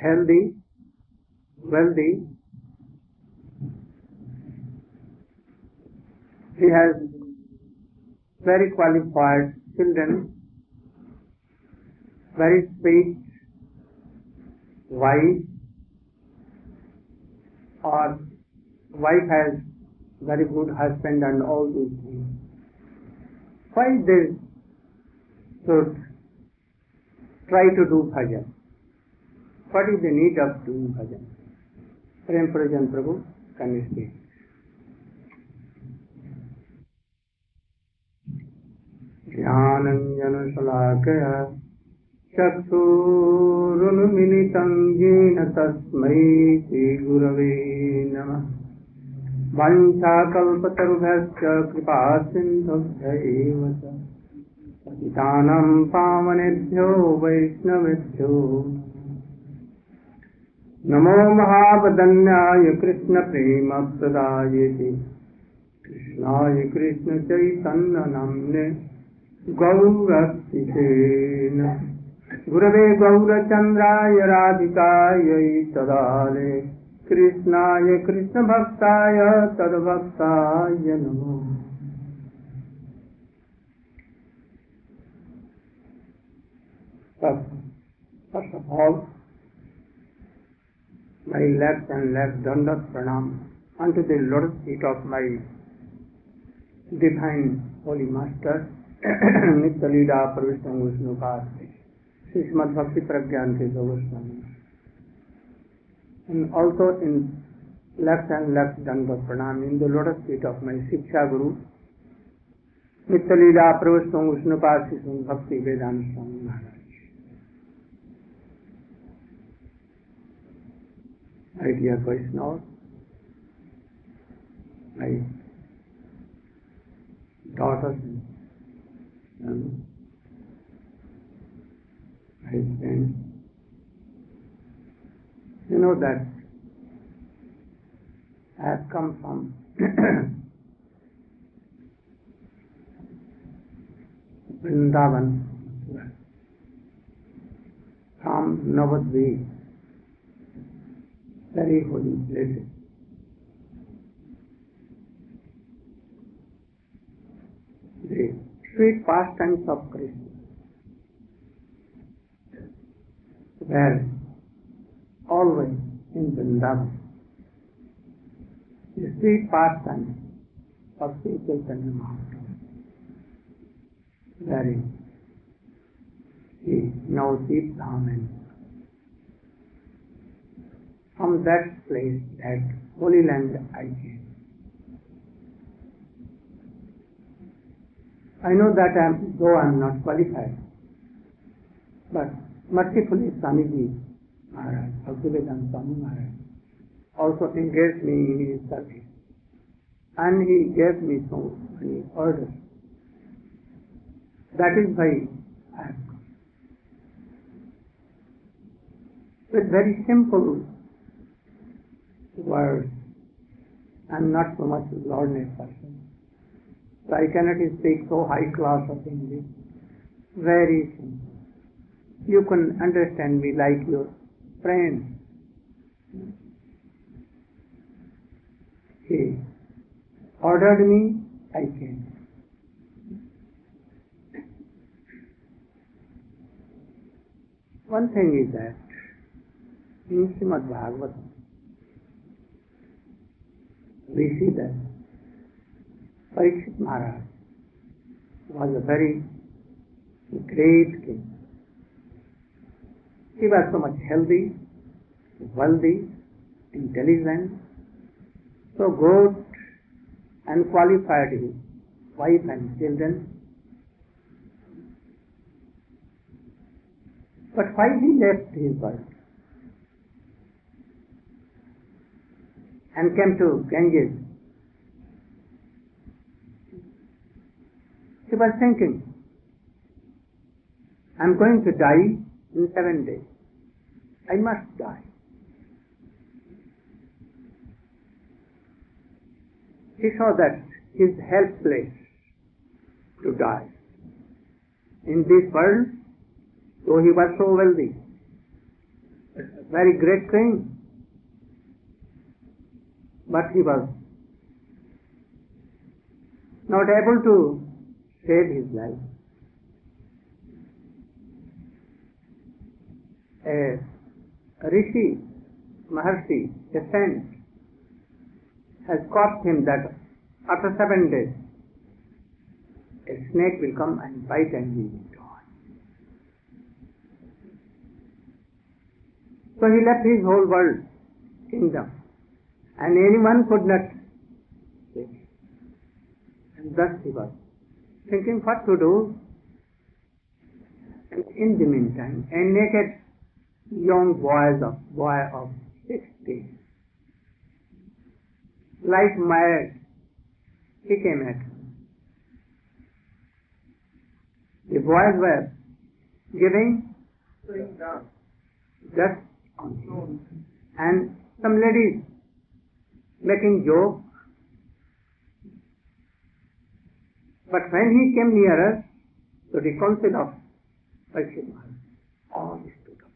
healthy, wealthy. He has very qualified children, very sweet wife, or wife has very good husband and all these things. Why they should try to do bhajan? What is the need of do bhajan प्रेम प्रजन प्रभु का निर्देश ध्यानञ्जनशलाकया चक्षुरुन्मिलितं येन तस्मै श्रीगुरवे नमः वञ्चाकल्पतरुभ्यश्च कृपा सिन्धुभ्य एव च पतितानां पावनेभ्यो वैष्णवेभ्यो नमो महावदन्याय कृष्णप्रेमप्रदायते कृष्णाय कृष्णचैतन्यनाम्ने गौरस्तिषेण गुरवे गौरचन्द्राय राधिकायै तदाले। कृष्णाय कृष्णभक्ताय तद्भक्ताय नमो। first of all, my left and left dandat pranam unto the lotus feet of my divine holy master नित्य लीला प्रविष्ट विष्णुपाद श्रीमद भक्ति प्रज्ञान के Goswami and also in left and left Danda Pranam in the lotus feet of my Shiksha Guru, Nitya Leela Pravastam Vishnupad Sisum Bhakti Vedanta Swami Maharaj. My dear Vaishnava, my daughters and my friends, you know that I have come from Vrindavan from Navadvip, very holy places. The sweet pastimes of Krishna were always in Vrindavan. The sweet pastimes of Sri Chaitanya Mahaprabhu. Wherein he knows deep Dham and from that place, that holy land I came. I know that I am, though I am not qualified, but mercifully Swamiji Maharaj, Bhaktivedanta Swami Maharaj, also engaged me in his service. And he gave me so many orders. That is why I have come. With very simple words. I am not so much a learned person. So I cannot speak so high class of English. Very simple. You can understand me like your friend. He ordered me, I came. One thing is that in Srimad Bhagavatam, we see that Parikshit Maharaj was a very great king. He was so much healthy, wealthy, intelligent, so good and qualified his wife and children. But why he left his world and came to Ganges? He was thinking, I'm going to die in seven days. I must die. He saw that he is helpless to die. In this world, though he was so wealthy, very great thing. But he was not able to save his life. A rishi, Maharshi, a saint, has caused him that after seven days a snake will come and bite and he will die. So he left his whole world, kingdom, and anyone could not save. And thus he was thinking what to do. And in the meantime, a naked young boy of, boy of sixteen, like mad, he came at him. The boys were giving just on him. And some ladies making jokes. But when he came nearer to the council of Parikshit Maharaj, all stood up.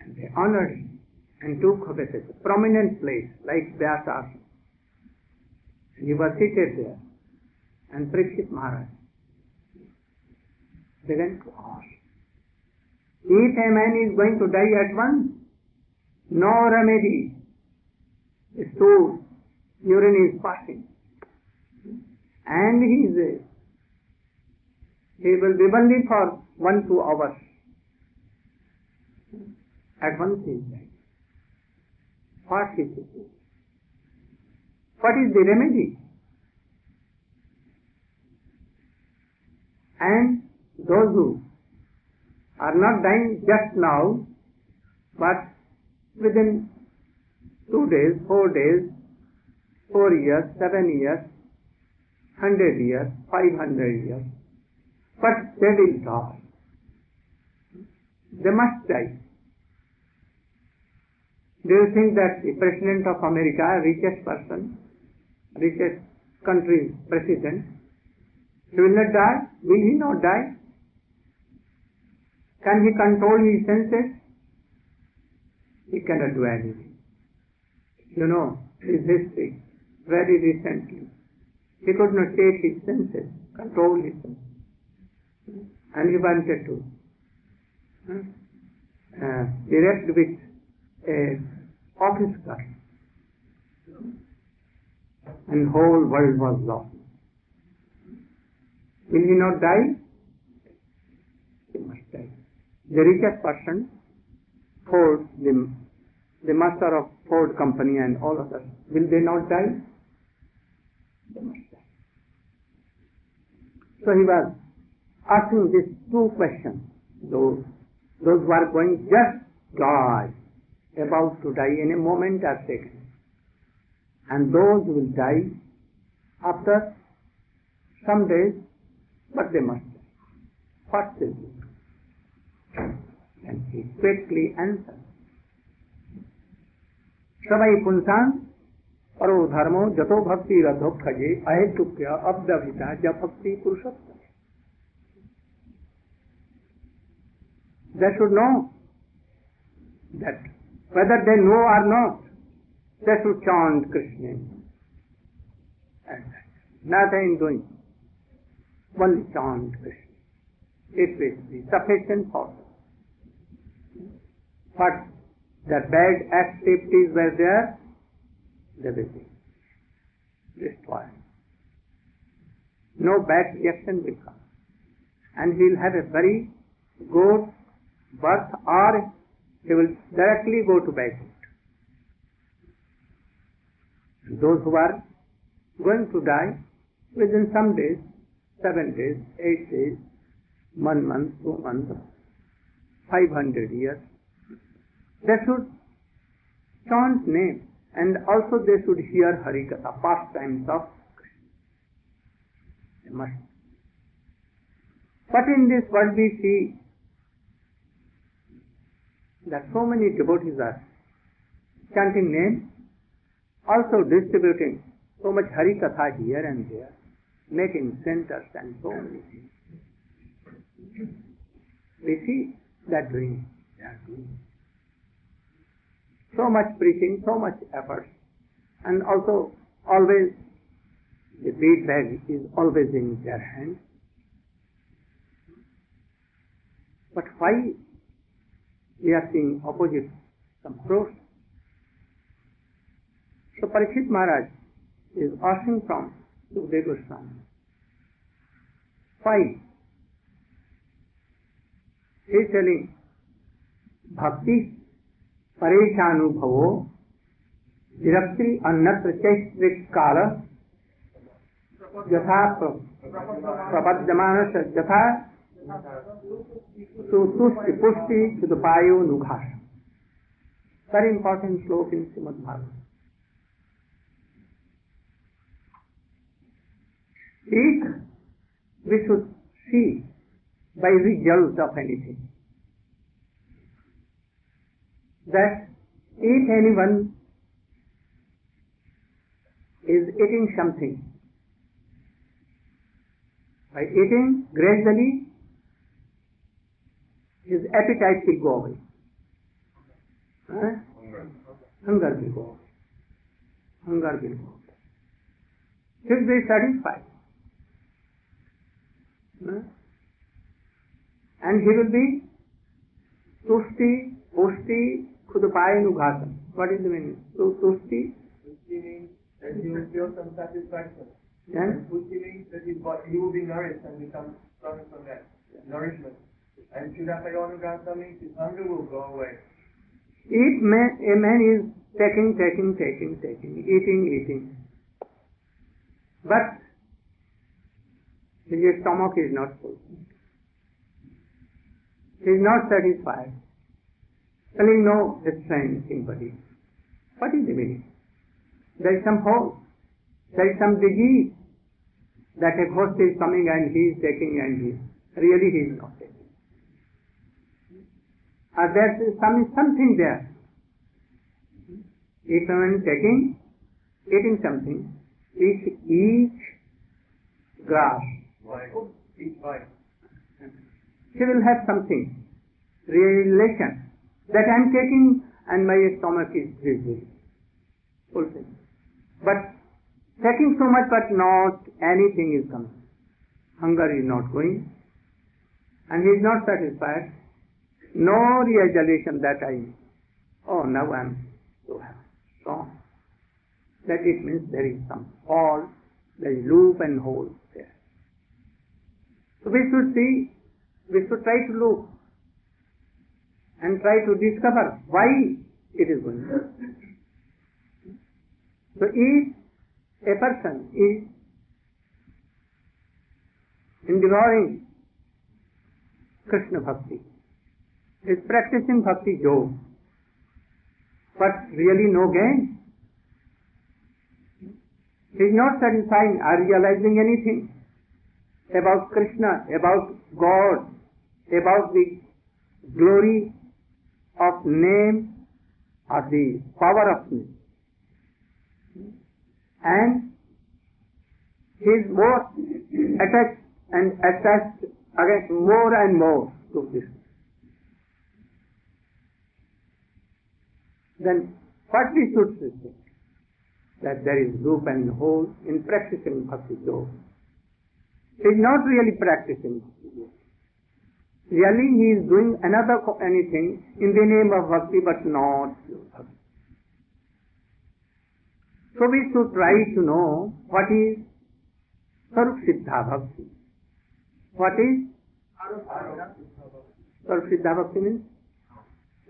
And they honored him and took it a prominent place like Vyasa. He was seated there. And Parikshit Maharaj began to ask, if a man is going to die at once, no remedy. Stool, urine is passing. And he is, he will be only for one, two hours. At once he is dead. What is it? What is the remedy? And those who are not dying just now, but within two days, four days, four years, seven years, hundred years, five hundred years, but they will die. They must die. Do you think that the President of America, richest person, richest country president, he will not die? Will he not die? Can he control his senses? He cannot do anything. You know his history very recently. He could not take his senses, control his senses. And he wanted to uh, direct with a office girl. And whole world was lost. Will he not die? He must die. The richest person, Ford, the, the master of Ford company and all others, will they not die? They must die. So he was asking these two questions. Those, those who are going just die, about to die in a moment or second. And those who will die after some days, but they must die. What will be? And he quickly answered. समय पुनसान और धर्मो जतो भक्ति रथो खजे अहे चुप्य अब्दिता ज bhakti Purushottam they should know whether they know or not they should chant Krishna not in doing chant Krishna it is deficient for but the bad activities were there, they will be destroyed. No bad reaction will come. And he will have a very good birth or he will directly go to banquet. Those who are going to die within some days, seven days, eight days, one month, two months, five hundred years, they should chant name and also they should hear Harikatha, pastimes of Krishna. They must. But in this world we see that so many devotees are chanting name, also distributing so much Harikatha here and there, making centers and so many things. We see that doing. So much preaching, so much effort, and also always the bead bag is always in their hand. But why we are seeing opposite approach? So Parikshit Maharaj is asking from Sukdev Goswami, why? He is telling, Bhakti परेशानुभवो विरक्ति अन्यत्र अन्नत्र चैत्रिकाल यथा प्रपद्यमान यथा सुतुष्टि पुष्टि चुदपायो नुघास very important shloka in Srimad Bhagavat Seek, we see by result of anything. That if anyone is eating something, by eating gradually his appetite will go away. Huh? Hunger will go away. Hunger will go away. He will be satisfied. Huh? And he will be tusti, pusti, khudapayanughasam. What is the meaning? Tusti? Pushti means that you will feel some satisfaction. Yes? And pushti means that you, you will be nourished and become strong from that nourishment. And Chudapayanughasa means his hunger will go away. If man, a man is taking, taking, taking, taking, eating, eating, but his stomach is not full. He is not satisfied. Feeling no strength in body. What is the meaning? There is some hole. There is some disease that a ghost is coming and he is taking and he really he is not taking. Or there is some something there. If one taking, eating something, each, each grass, each bite. she will have something, relation, that I am taking and my stomach is busy, fulfilled. But taking so much but not anything is coming. Hunger is not going and he is not satisfied. No realization that I, oh now I am so strong. That it means there is some fault, there is loop and hole there. So we should see, we should try to look and try to discover why it is going. So if a person is enduring Krishna Bhakti, is practicing Bhakti Yoga, but really no gain, is not satisfying or realizing anything about Krishna, about God, about the glory of name or the power of name. And he is more attached and attached again more and more to this. Then what we should say? That there is loop and hole in practicing Bhakti Yoga. He is not really practicing. Really he is doing another anything in the name of Bhakti but not. So we should try to know what is Sarup Siddha Bhakti. What is Sarup Siddha Bhakti means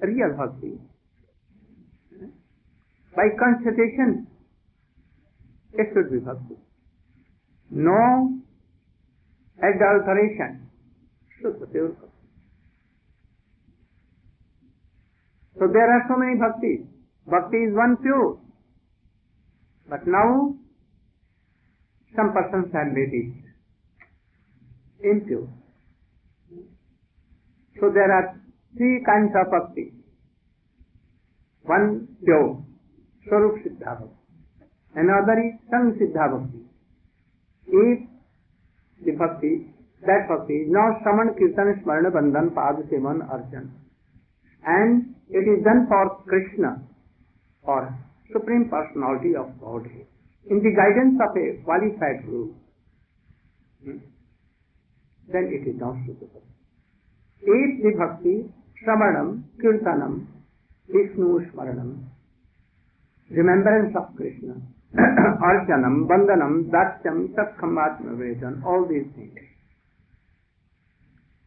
real Bhakti. By constatation, it should be Bhakti. No adulteration. Shuddha pure Bhakti. So there are so many bhaktis. Bhakti is one pure. But now, some persons made it impure. So there are three kinds of bhakti. One pure, Swarup Siddha Bhakti. Another is Sang Siddha Bhakti. If the bhakti, that bhakti is not Saman Kirtan Smarana Bandhan Pad Sevan Arjan. And it is done for Krishna, for Supreme Personality of Godhead, in the guidance of a qualified guru, hmm, then it is not suitable. If the bhakti, Shravanam, Kirtanam, Vishnu Smaranam, remembrance of Krishna, Archanam, Bandhanam, Datyam, Satkhamatma Vedan, all these things.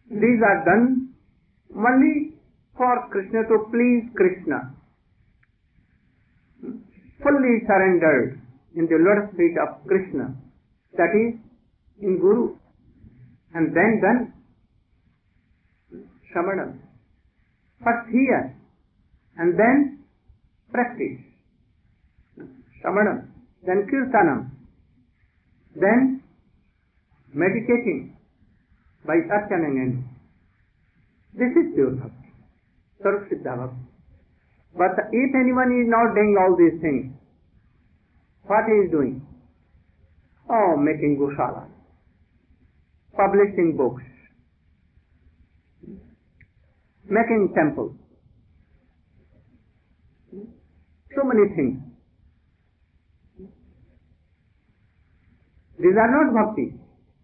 These are done only for Krishna to please Krishna. Fully surrendered in the lotus feet of Krishna. That is in Guru. And then done Shamanam. First hear and then practice. Shamanam, then Kirtanam, then meditating by and this is pure bhakti, Sarv. But if anyone is not doing all these things, what he is doing? Oh, making gosala, publishing books, making temples, so many things. These are not bhakti.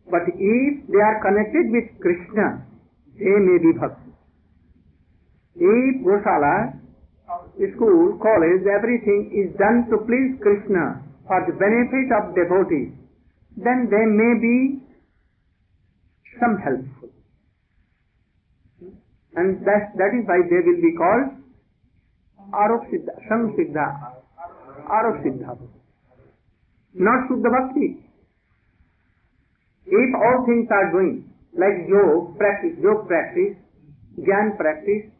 But if they are connected with Krishna, they may be bhakti. If Gosala, school, college, everything is done to please Krishna for the benefit of devotees, then they may be some helpful. And that, that is why they will be called Arop Siddha, Sam Siddha, Arop Siddha. Not Suddha Bhakti. If all things are doing, like yoga practice, yoga practice, Gyan practice,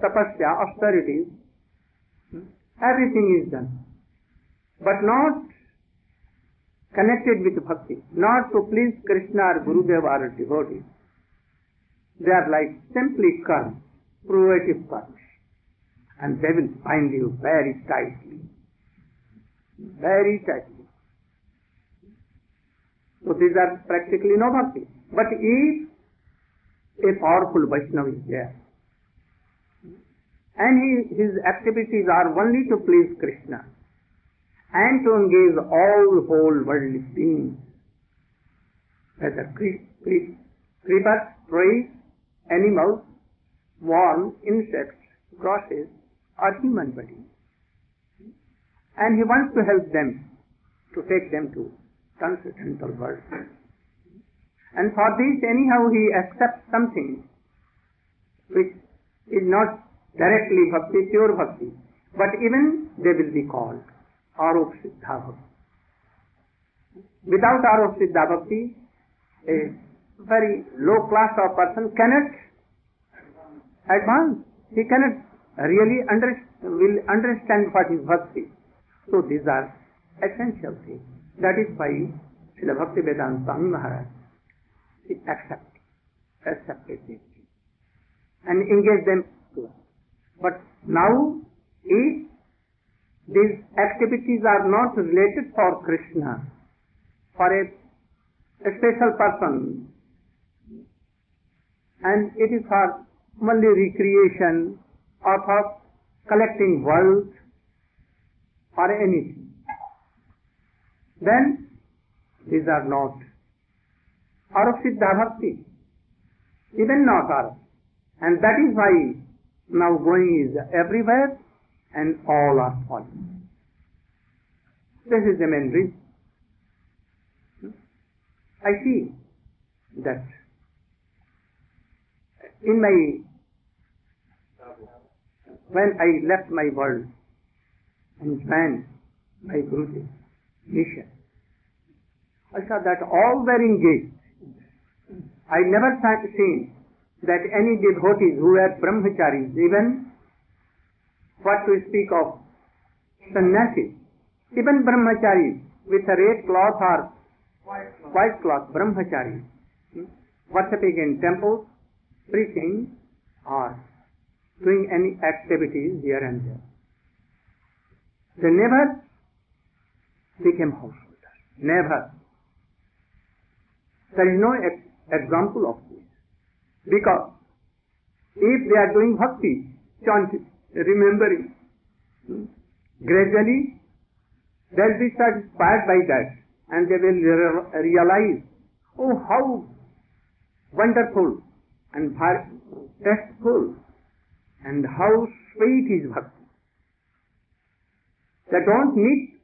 tapasya, austerities, everything is done. But not connected with bhakti, not to please Krishna or Gurudev or devotee. They are like simply karma, provative karma. And they will bind you very tightly. Very tightly. So these are practically no bhakti. But if a powerful Vaishnava is there, and he, his activities are only to please Krishna, and to engage all whole worldly beings, whether creepers, trees, animals, worms, insects, grasses, or human beings. And he wants to help them, to take them to transcendental world. And for this, anyhow, he accepts something which is not directly bhakti, pure bhakti, but even they will be called Arop Siddha Bhakti. Without Arop Siddha Bhakti, a very low class of person cannot advance. He cannot really under, will understand what is bhakti. So these are essential things. That is why Srila Bhakti Vedanta Swami Maharaj accept, accepted this and engage them. But now, if these activities are not related for Krishna, for a, a special person, and it is for only recreation or for collecting wealth or anything, then these are not Arop Siddha Bhakti, even not Arop. And that is why now going is everywhere and all are falling. This is the main reason. Hmm? I see that in my when I left my world and joined my Guruji, mission. I saw that all were engaged. I never seen that any devotees who were brahmacharis, even what to speak of sannyasis, even brahmacharis with a red cloth or white cloth, brahmacharis, hmm, worshipping in temples, preaching, or doing any activities here and there. They never became householders. Never. There is no ex- example of. Because if they are doing bhakti, chanting, remembering. Gradually, they'll be satisfied by that and they will realize, oh, how wonderful and tasteful and how sweet is bhakti. They don't need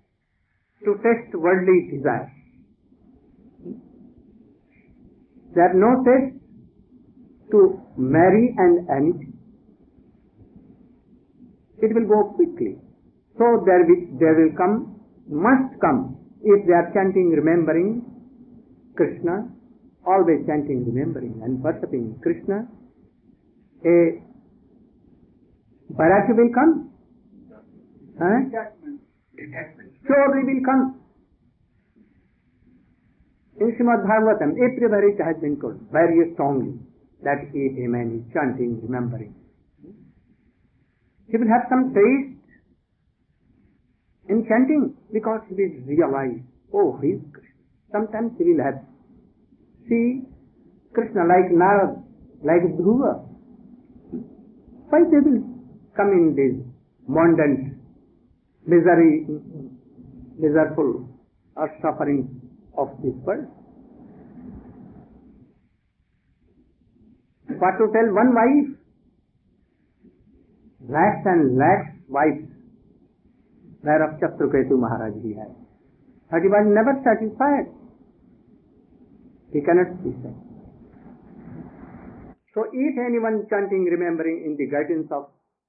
to test worldly desires. There are no tests to marry and anything. It will go quickly. So there will, there will come, must come, if they are chanting, remembering Krishna, always chanting, remembering and worshipping Krishna, a Bharati will come. Huh? Detachment. Surely will come. In Srimad Bhagavatam, every Bharati has been told very strongly that if a man is chanting, remembering, he will have some taste in chanting because he will realize, oh, he is Krishna. Sometimes he will have see Krishna like Narad, like Dhruva. Why they will come in this mundane, misery, miserable or suffering of this world? What to tell one wife? Lakhs and lakhs wives whereof Chatraketu Maharaj he had. But he was never satisfied. He cannot be satisfied. So if anyone chanting, remembering in the guidance of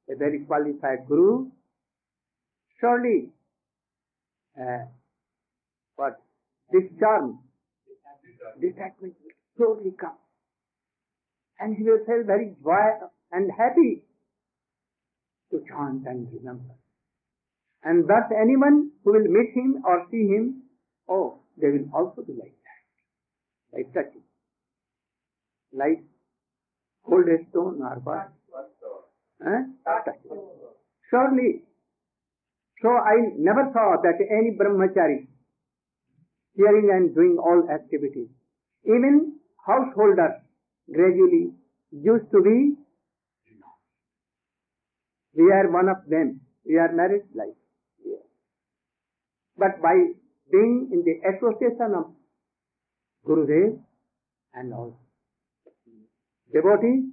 a very qualified guru, surely uh, what this charm, detachment will surely come. And he will feel very joy and happy to chant and remember. And thus anyone who will meet him or see him, oh, they will also be like that. Like touching. Like hold a stone or what? Huh? Surely. So I never saw that any brahmachari hearing and doing all activities. Even householders gradually used to be we are one of them. We are married life. But by being in the association of Gurudev and all devotees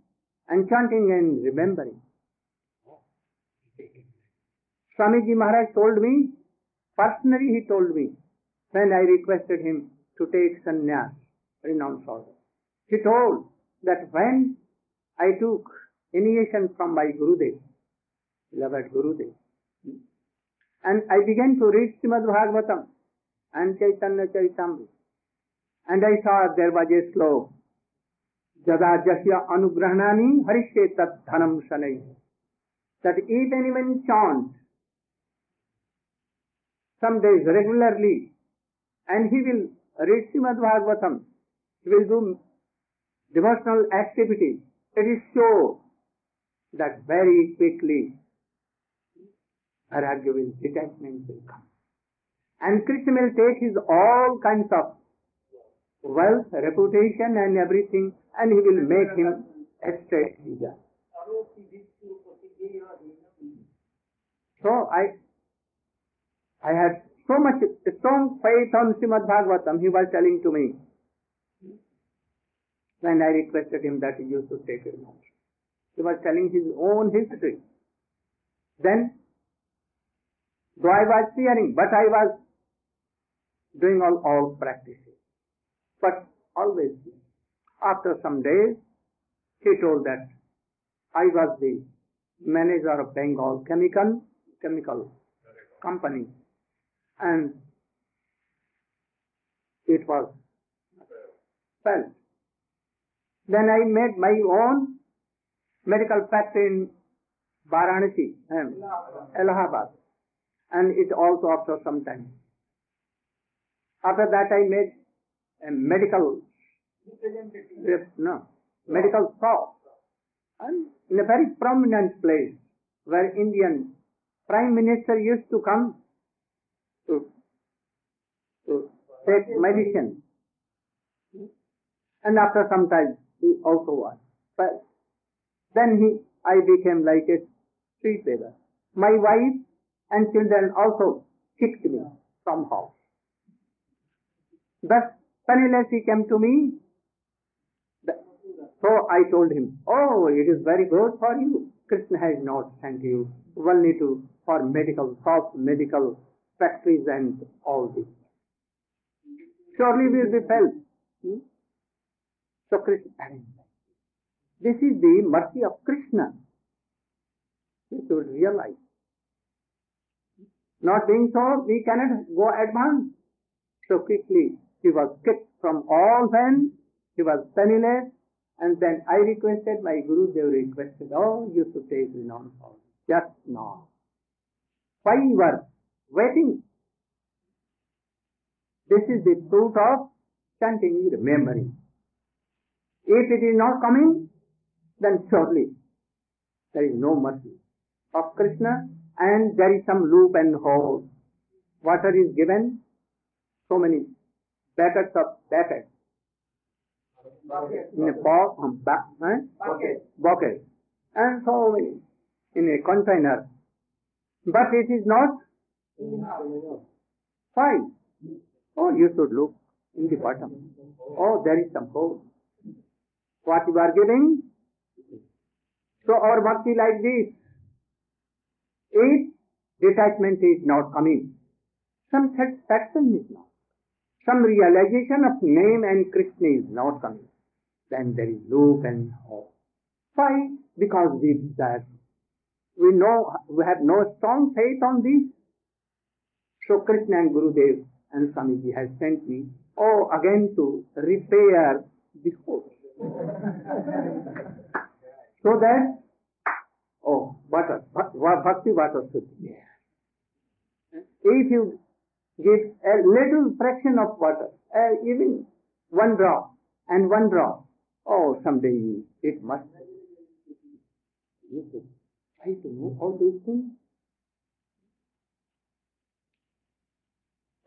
and chanting and remembering. Swamiji Maharaj told me, personally he told me, when I requested him to take sannyas, renounce all. He told that when I took initiation from my Gurudev, beloved Gurudev, and I began to read Srimad Bhagavatam and Chaitanya Charitamrita, and I saw there was a slow, Jada Jasya Anugrahanani Harishe Tat Dhanam Shanai, that if anyone chants some days regularly, and he will read Srimad Bhagavatam, he will do devotional activities, it is sure that very quickly Vairagya will, detachment will come. And Krishna will take his all kinds of wealth, reputation and everything and he will make him a straight leader. So I I had so much strong faith on Srimad Bhagavatam, he was telling to me. When I requested him that he used to take it out. He was telling his own history. Then, though I was fearing, but I was doing all, all practices. But always, after some days, he told that I was the manager of Bengal Chemical, chemical company and it was felt. Then I made my own medical factory in Varanasi, um, Allahabad, and it also after some time. After that I made a medical, no, medical shop, and in a very prominent place where Indian Prime Minister used to come to, to take medicine. And after some time, he also was. But then he, I became like a street beggar. My wife and children also kicked me somehow. Thus, penniless he came to me. So I told him, Oh, it is very good for you. Krishna has not sent you only to for medical shops, medical factories and all this. Surely we will be felt. Hmm? So Krishna, this is the mercy of Krishna. We should realize. Not being so, we cannot go advance. So quickly, he was kicked from all men, he was penniless, and then I requested, my Guru Dev requested, oh, you should take renown for just now. Why you are waiting? This is the fruit of chanting, remembering. If it is not coming, then surely there is no mercy of Krishna and there is some loop and hole. Water is given, so many packets of packets in a pot, um, ba- eh? Bucket. bucket, and so many in a container. But it is not fine. Oh, you should look in the bottom. Oh, there is some hole. What you are giving? So our bhakti like this. If detachment is not coming, some satisfaction is not, some realization of name and Krishna is not coming, then there is loop and hope. Why? Because we desire. We know, we have no strong faith on this. So Krishna and Gurudev and Swamiji has sent me, oh, again to repair the hope. So that, oh, water, bha- va- bhakti should be. If you give a little fraction of water, uh, even one drop and one drop, oh, someday it must. You should try to know all these things.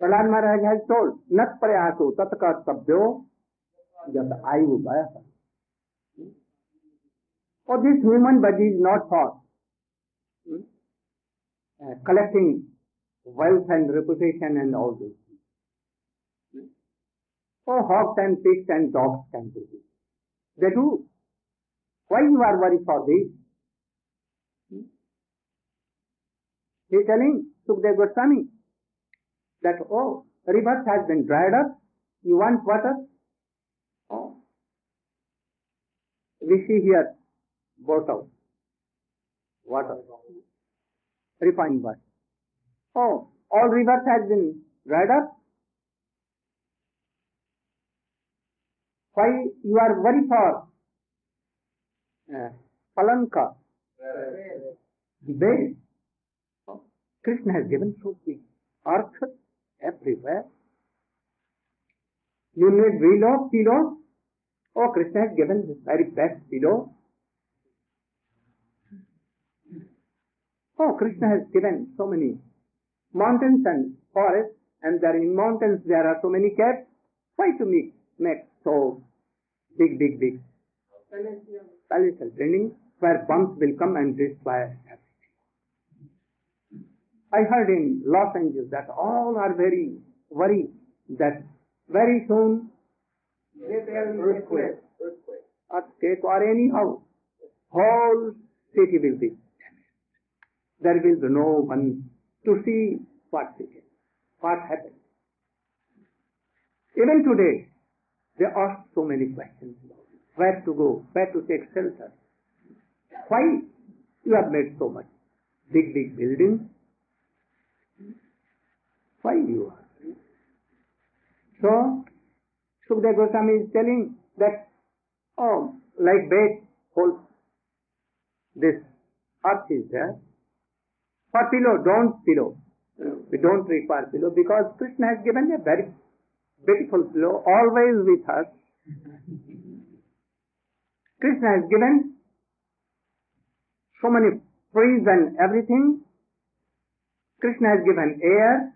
Prahlad Maharaj has told, Nat prayaso tatka sabyo jat ayu baya. Oh, this human body is not for hmm, uh, collecting wealth and reputation and all those things. Hmm? Oh, hogs and pigs and dogs can do this. They do. Why you are worried for this? Hmm? He is telling Sukdev Goswami that, oh, river has been dried up, you want water? Oh. We see here bottle, water, refined water. Oh, all rivers has been dried up. Why you are worried for uh, palanka? Oh, Krishna has given so big earth everywhere. You need willow, pillow. Oh, Krishna has given the very best pillow. Oh, Krishna has given so many mountains and forests, and there in mountains there are so many caves. Why to make, make so big, big, big palatial buildings where bombs will come and destroy everything? I heard in Los Angeles that all are very worried that very soon Earthquake. Earthquake. earthquake or anyhow, whole city will be damaged. There will be no one to see what what happened. Even today, they ask so many questions. about Where to go? Where to take shelter? Why you have made so much? Big, big buildings? Why you are? So, Sukdev Goswami is telling that, oh, like bed, whole, this earth is there. For pillow, don't pillow. We don't require pillow because Krishna has given a very beautiful pillow always with us. Krishna has given so many trees and everything. Krishna has given air,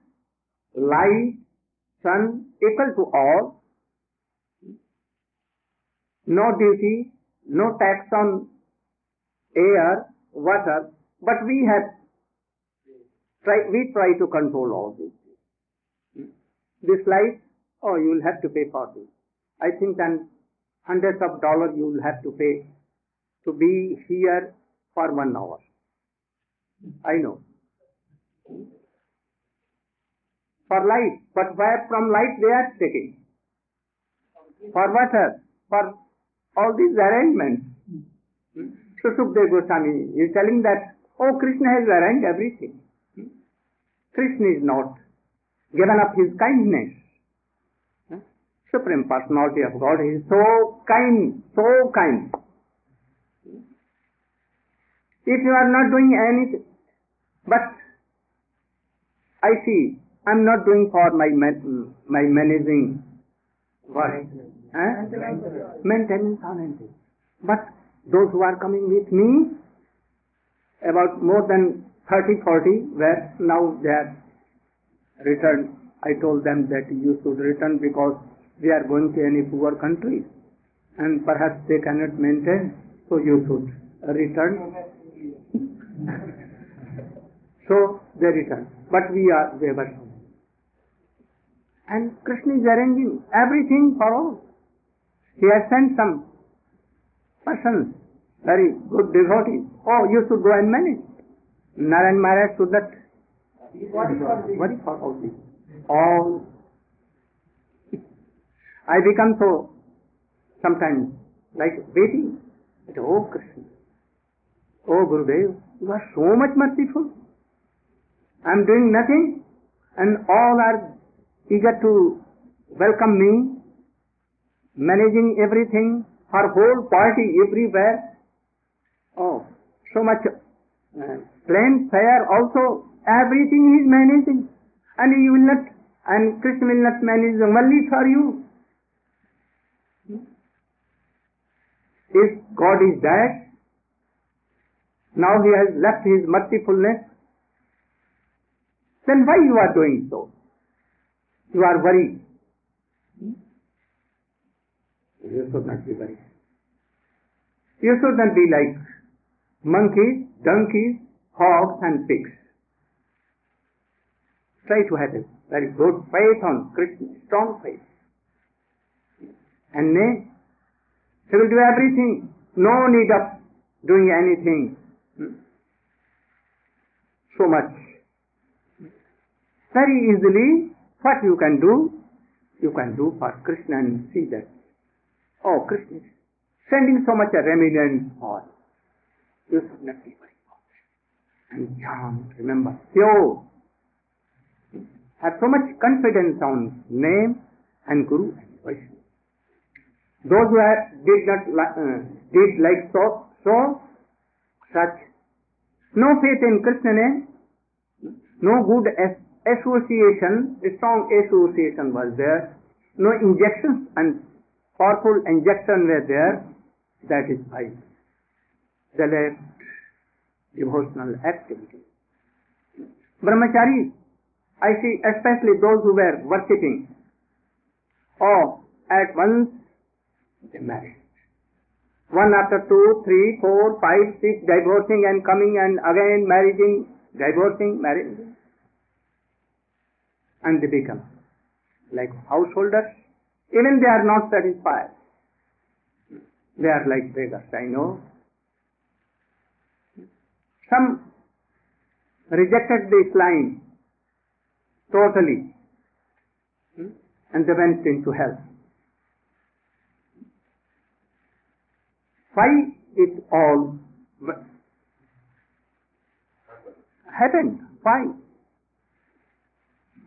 light, sun, equal to all. No duty, no tax on air, water, But we have try, we try to control all this. This life, oh, you will have to pay for this. I think then hundreds of dollars you will have to pay to be here for one hour. I know. For life, but where from life they are taking? For water. For all these arrangements. Susukdev Goswami is telling that, oh, Krishna has arranged everything. Krishna is not given up his kindness. Supreme Personality of God is so kind, so kind. If you are not doing anything, but I see, I'm not doing for my man, my managing what? Maintenance on anything. But those who are coming with me, about more than 30, 40, where now they have returned. I told them that you should return because we are going to any poor country and perhaps they cannot maintain, so you should return. so they return. But we are wayward. And Krishna is arranging everything for all. He has sent some persons, very good devotees. Oh, you should go and manage. Narayan Maharaj should not worry for all this. All. I become so sometimes like waiting. But, oh Krishna, oh Gurudev, you are so much merciful. I am doing nothing and all are eager to welcome me, managing everything, her whole party everywhere. Oh, so much uh, plane also, everything he is managing. And he will not, and Krishna will not manage only for you. If God is that, now he has left his mercifulness, then why you are doing so? You are worried. You should not be should not be like monkeys, donkeys, hogs and pigs. Try to have a very good faith on Krishna, strong faith. And nay, he will do everything. No need of doing anything. Hmm? So much. Very easily, what you can do, you can do for Krishna and see that. Oh, Krishna is sending so much a remediant for you should not be worried about. And chant, remember, pure. Have so much confidence on name and Guru and Vaishnava. Those who have, did not uh, did like so, so such, no faith in Krishna name, no good association, strong association was there, no injections and powerful injection were there, that is why they left devotional activity. Brahmachari, I see especially those who were worshipping, or at once they married. One after two, three, four, five, six, divorcing and coming and again marrying, divorcing, marrying. And they become like householders. Even they are not satisfied. They are like beggars, I know. Some rejected this line totally and they went into hell. Why it all happened? Why?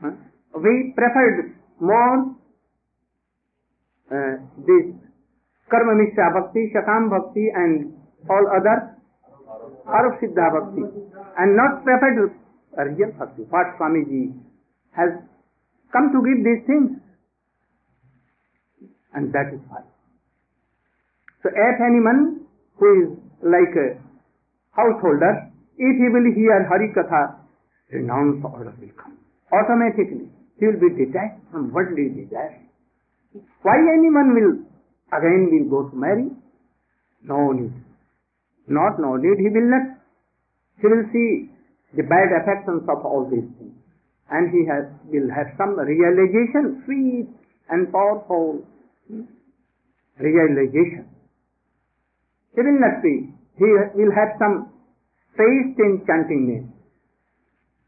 Huh? We preferred more this karma mishra bhakti शकाम भक्ति and all other और siddha bhakti and not preferred real bhakti for Swami ji has come to give this things and that is fine so if any man who is like householder if you will hear Hari katha renounce order will come automatically he will be detach from world detach Why anyone will again will go to marry? No need. Not no need, he will not. he will see the bad affections of all these things. And he has, will have some realization, sweet and powerful realization. He will not be, he will have some taste in chanting name.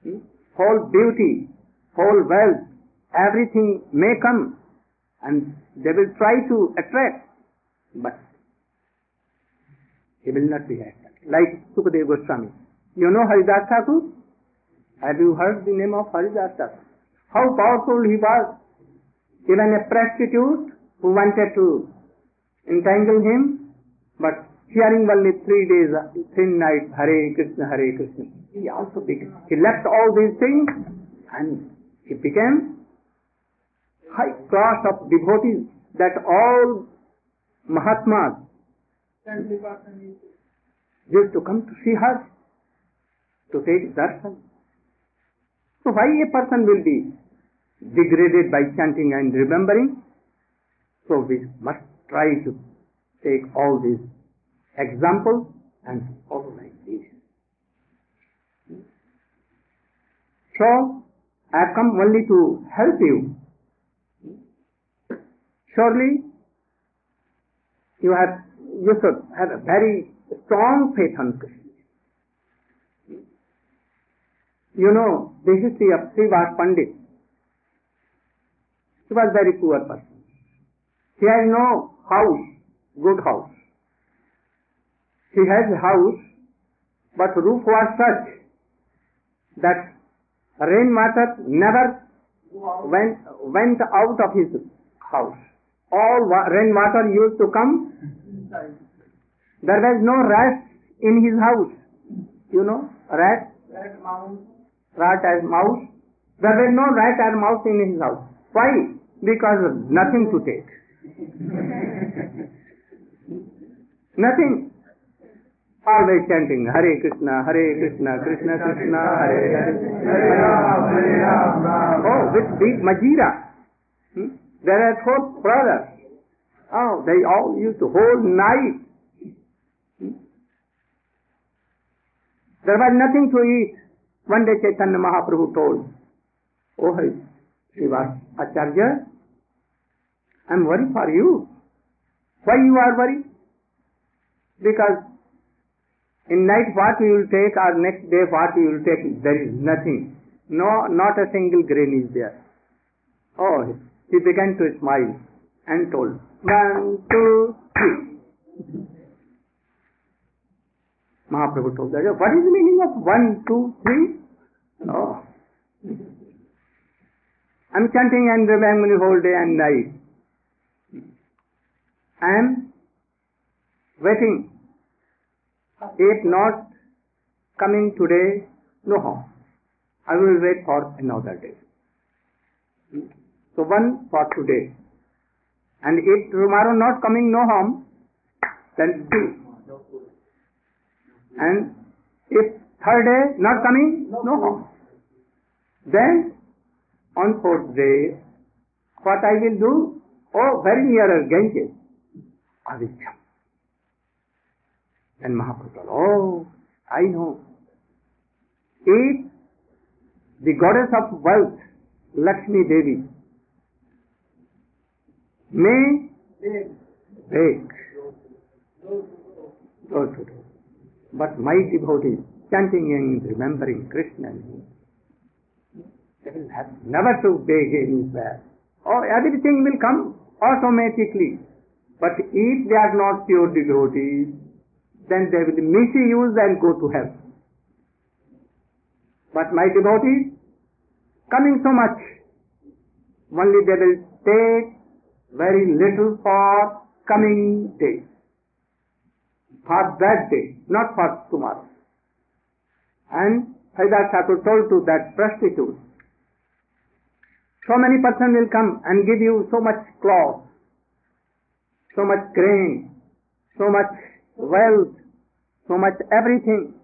Hmm? Whole beauty, whole wealth, everything may come and they will try to attract, but he will not be attracted. Like Sukadeva Goswami. You know Haridas Thakur? Have you heard the name of Haridas Thakur? How powerful he was. Even a prostitute who wanted to entangle him, but hearing only three days, three nights, Hare Krishna, Hare Krishna, he also became, he left all these things and he became high class of devotees that all Mahatmas used to come to see her, to take darshan. So why a person will be degraded by chanting and remembering? So we must try to take all these examples and follow like this. So I have come only to help you. Surely you have you should have a very strong faith on Krishna. You know this is the history of Srivas Pandit. He was very poor person. He has no house, good house. He has a house, but roof was such that rainwater never went, went out of his house. All wa- rainwater used to come. There was no rat in his house. You know, rat, Red mouse. rat as mouse. There was no rat or mouse in his house. Why? Because nothing to take. Nothing. Always chanting Hare Krishna, Hare Krishna, Krishna Krishna, Hare Hare. Oh, with big Majira. There are four brothers. Oh, they all used to whole night. There was nothing to eat. One day Chaitanya Mahaprabhu told, Oh, hey, Srivas Acharya, I'm worried for you. Why you are worried? Because in night what you will take or next day what you will take, there is nothing. No, not a single grain is there. Oh, he began to smile and told, one, two, three. Mahaprabhu told what is the meaning of one, two, three? No. I'm chanting and remembering whole day and night. I am waiting. If not coming today, no harm. I will wait for another day. So one for today. And if tomorrow not coming, no harm, then two. And if third day not coming, no harm. Then on fourth day, what I will do? Oh, very nearer Ganges. Jump. Then Mahaprabhu told, Oh, I know. If the goddess of wealth, Lakshmi Devi, may beg, go to do. But my devotees, chanting and remembering Krishna, they will have never to beg anywhere. Oh, everything will come automatically. But if they are not pure devotees, then they will misuse and go to hell. But my devotees, coming so much, only they will take very little for coming day. For that day, not for tomorrow. And Haridas Thakur told to that prostitute, so many person will come and give you so much cloth, so much grain, so much wealth, so much everything.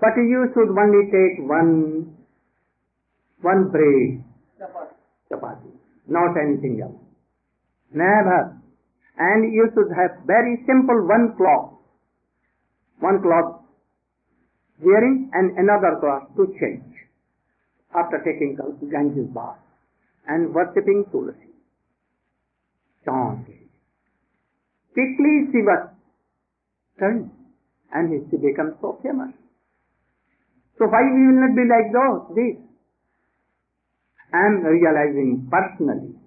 But you should only take one, one bread, chapati, not anything else. Never. And you should have very simple one cloth. One cloth wearing and another cloth to change after taking Ganges bath and worshipping Tulasi. Chant. Quickly she was and she becomes so famous. So why we will not be like those? This. I am realizing personally.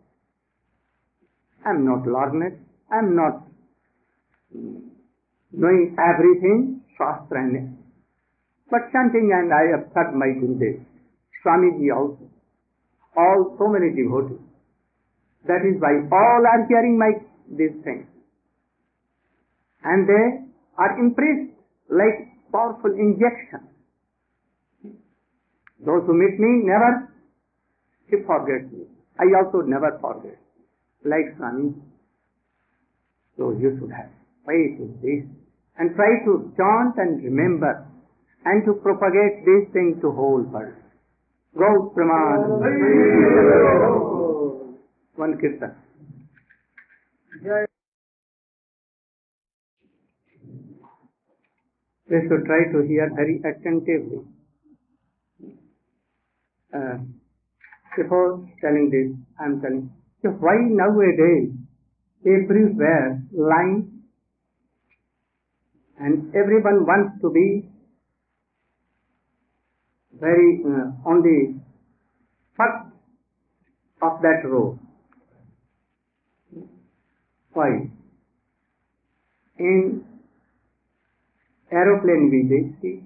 I am not learned. I am not knowing everything, Shastra and but chanting and I heard my Gurudev, Swamiji also, all so many devotees. That is why all are hearing my these things. And they are impressed like powerful injection. Those who meet me never he forgets me. I also never forget. Like Swami. So you should have faith in this and try to chant and remember and to propagate this thing to whole world. Go Praman. One kirtan. We should try to hear very attentively. Uh, before telling this, I am telling, so why nowadays everywhere lying and everyone wants to be very uh, on the first of that row. Why? In aeroplane we see,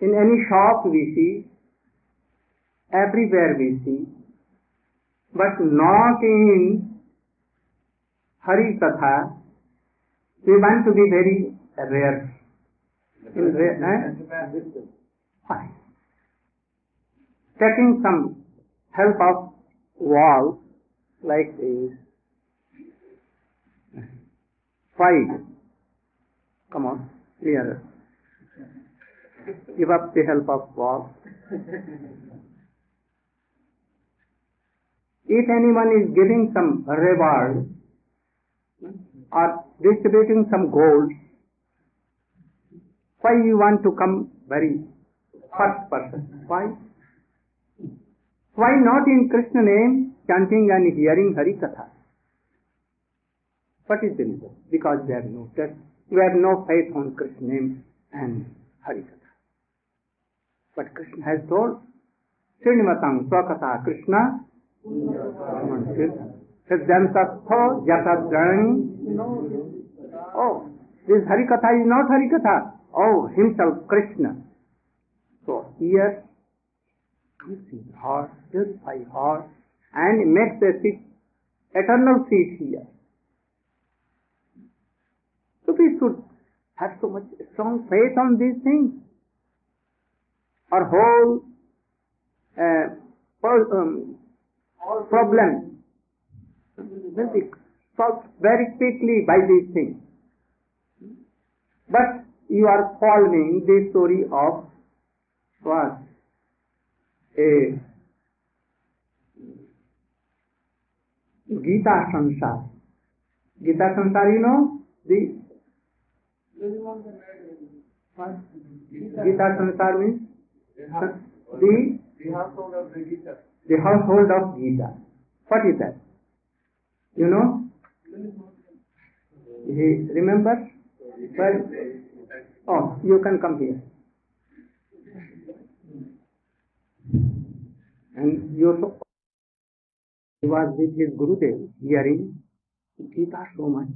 in any shop we see, everywhere we see, but not in Hari Katha. We want to be very rare. In rare eh? Taking some help of walls like this. Why? Come on, clearer. Give up the help of walls. If anyone is giving some reward or distributing some gold, why you want to come very first person? Why? Why not in Krishna name chanting and hearing Hari Katha? What is the reason? Because we have no trust, we have no faith on Krishna name and Hari Katha. But Krishna has told, Srinivatang Swakatha Krishna Oh, this Hari Katha is not Hari Katha. Oh, himself Krishna. So here comes his heart, purify heart, and makes a seat, eternal seat here. So we should have so much strong faith on these things. Our whole uh, um, problem will be solved very quickly by these things. But you are following the story of what? A Gita Sansar. Gita Sansar, you know? The what? Gita Sansar means the household of the Gita. The household of Gita. What is that? You know? He remember? Well, oh, you can come here. And you he was with his Gurudev hearing Gita so much.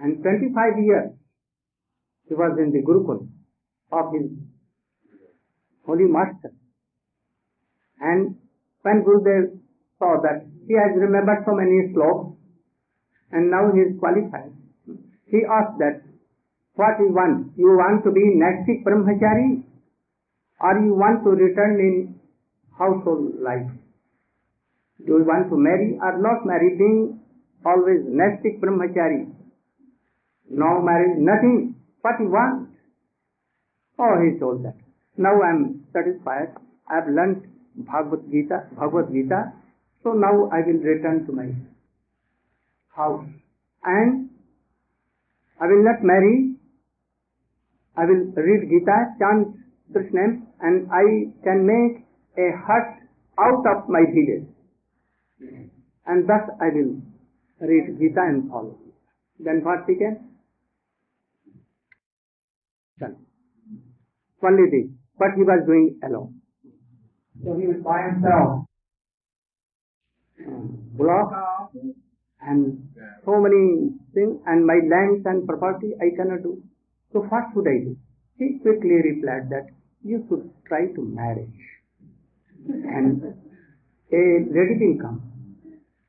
And 25 years he was in the Gurukul of his holy master. And when Gurudev saw that he has remembered so many slokas and now he is qualified, he asked that, what you want? You want to be Naisthik Brahmachari or you want to return in household life? Do you want to marry or not marry being always Naisthik Brahmachari? No marriage, nothing. What you want? Oh, he told that. Now I am satisfied. I have learnt Bhagavad Gita, Bhagavad Gita. So now I will return to my house. And I will not marry I will read Gita, chant Krishna and I can make a hut out of my village. And thus I will read Gita and follow. Then what became? Done. Only this. But he was doing alone. So he was by himself. Block and so many things, and my lands and property I cannot do. So what should I do? He quickly replied that you should try to marriage. And a lady will come,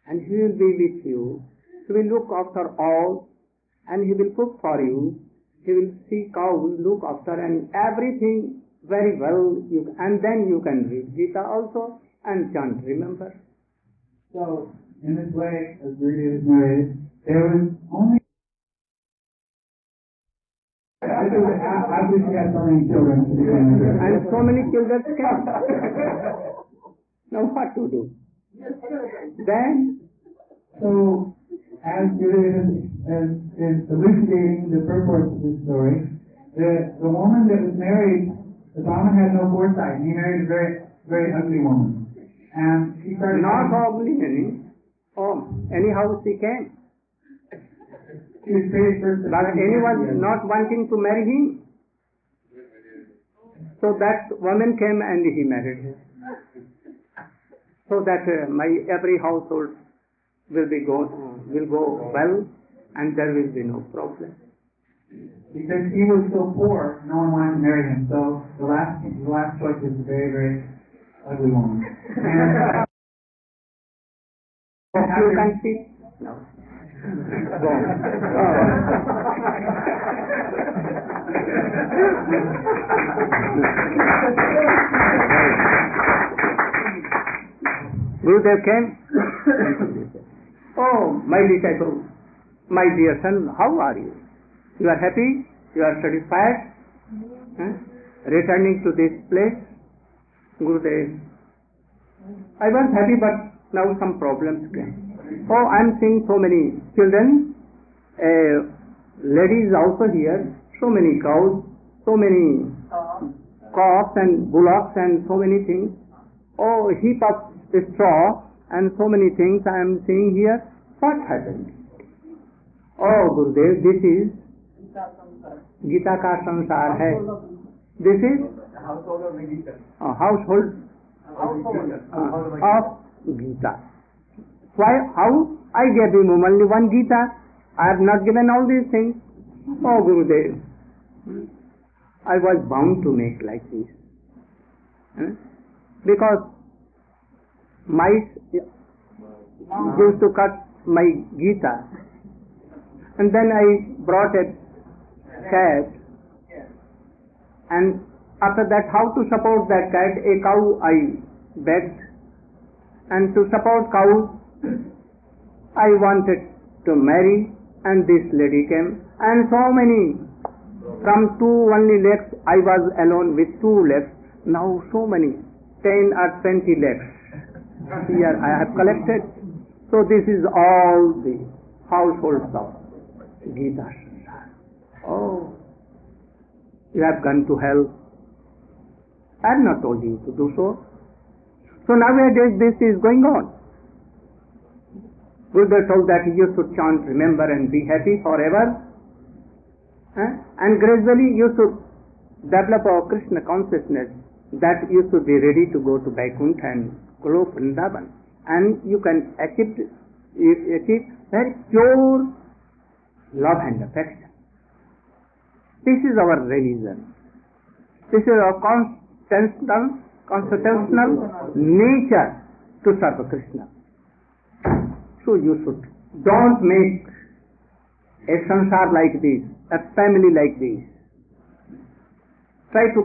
and he will be with you. He will look after all, and he will cook for you. He will see cows, look after, and everything very well. You, and then you can read Gita also and chant. Remember? So, in this way, as Rudy was narrated, there was only she had so many children, she became a good. and so many children came. now what to do? Then, So, as is, is, is elucidating the purport of this story, the, the woman that was married, the Brahmin had no foresight, and he married a very, very ugly woman. And she started not any, oh, anyhow she came. she was first. But anyone not wanting to marry him. So that woman came and he married her. So that uh, my every household will be go will go well, and there will be no problem. Because he was so poor, no one wanted to marry him. So the last, the last choice was a very, very ugly woman. And uh, You can see. No. Go. Gurudev came. oh, my disciple, my dear son, how are you? You are happy? You are satisfied? Huh? Returning to this place? Gurudev, I was happy, but now some problems came. Oh, I am seeing so many children, uh, ladies also here, so many cows, so many calves and bullocks and so many things. Oh, heap of straw and so many things I am seeing here. What happened? Oh, Gurudev, this is Gita ka sansar hai. This is Household of the Gita. a household Household uh, of Gita. Why? How? I gave him only one Gita. I have not given all these things. Oh, Gurudev. I was bound to make like this. Huh? Because mice used to cut cat. And after that how to support that cat? A cow i begged and to support cows i wanted to marry and this lady came. And so many from two only legs i was alone with two legs now so many ten or twenty legs here i have collected. So this is all the households of gita oh you have gone to hell. I have not told you to do so. So nowadays this is going on. Buddha told that you should chant, remember and be happy forever. Eh? And gradually you should develop a Krishna consciousness that you should be ready to go to Vaikuntha and Goloka Vrindavan. And you can achieve, achieve very pure love and affection. This is our religion. This is our constitutional, constitutional nature to serve Krishna. So you should don't make a sansar like this, a family like this. Try to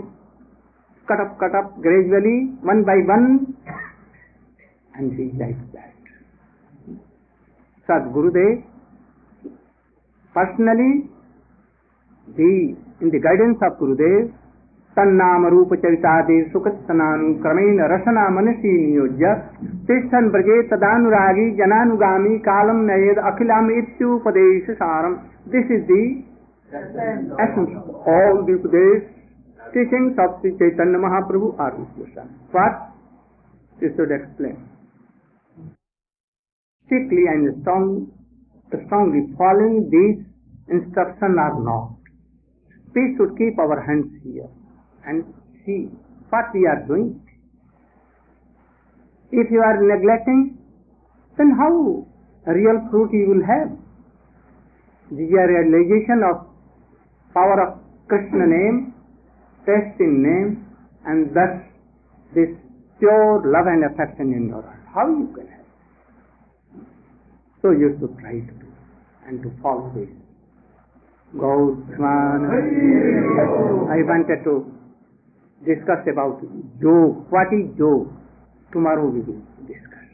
cut up, cut up gradually, one by one, and be like that. Sadgurudev personally भी in the guidance of गुरुदेव तन्नाम रूप चरितादि सुखित स्नानुक्रमेण रसना मनसी नियोज्य तिष्ठन ब्रजे तदानुरागी जनानुगामी कालम नयेद अखिलाम इत्युपदेश सारम this is the essence all the upadesh teachings of Shri Chaitanya Mahaprabhu are first is to explain strictly and strong strongly following this instruction are not We should keep our hands here and see what we are doing. If you are neglecting, then how real fruit you will have? The realization of power of Krishna name, taste in name, and thus this pure love and affection in your heart. How you can have? So you should try to do and to follow this. Gautman. I wanted to discuss about yoga. What is yoga? Tomorrow we will discuss.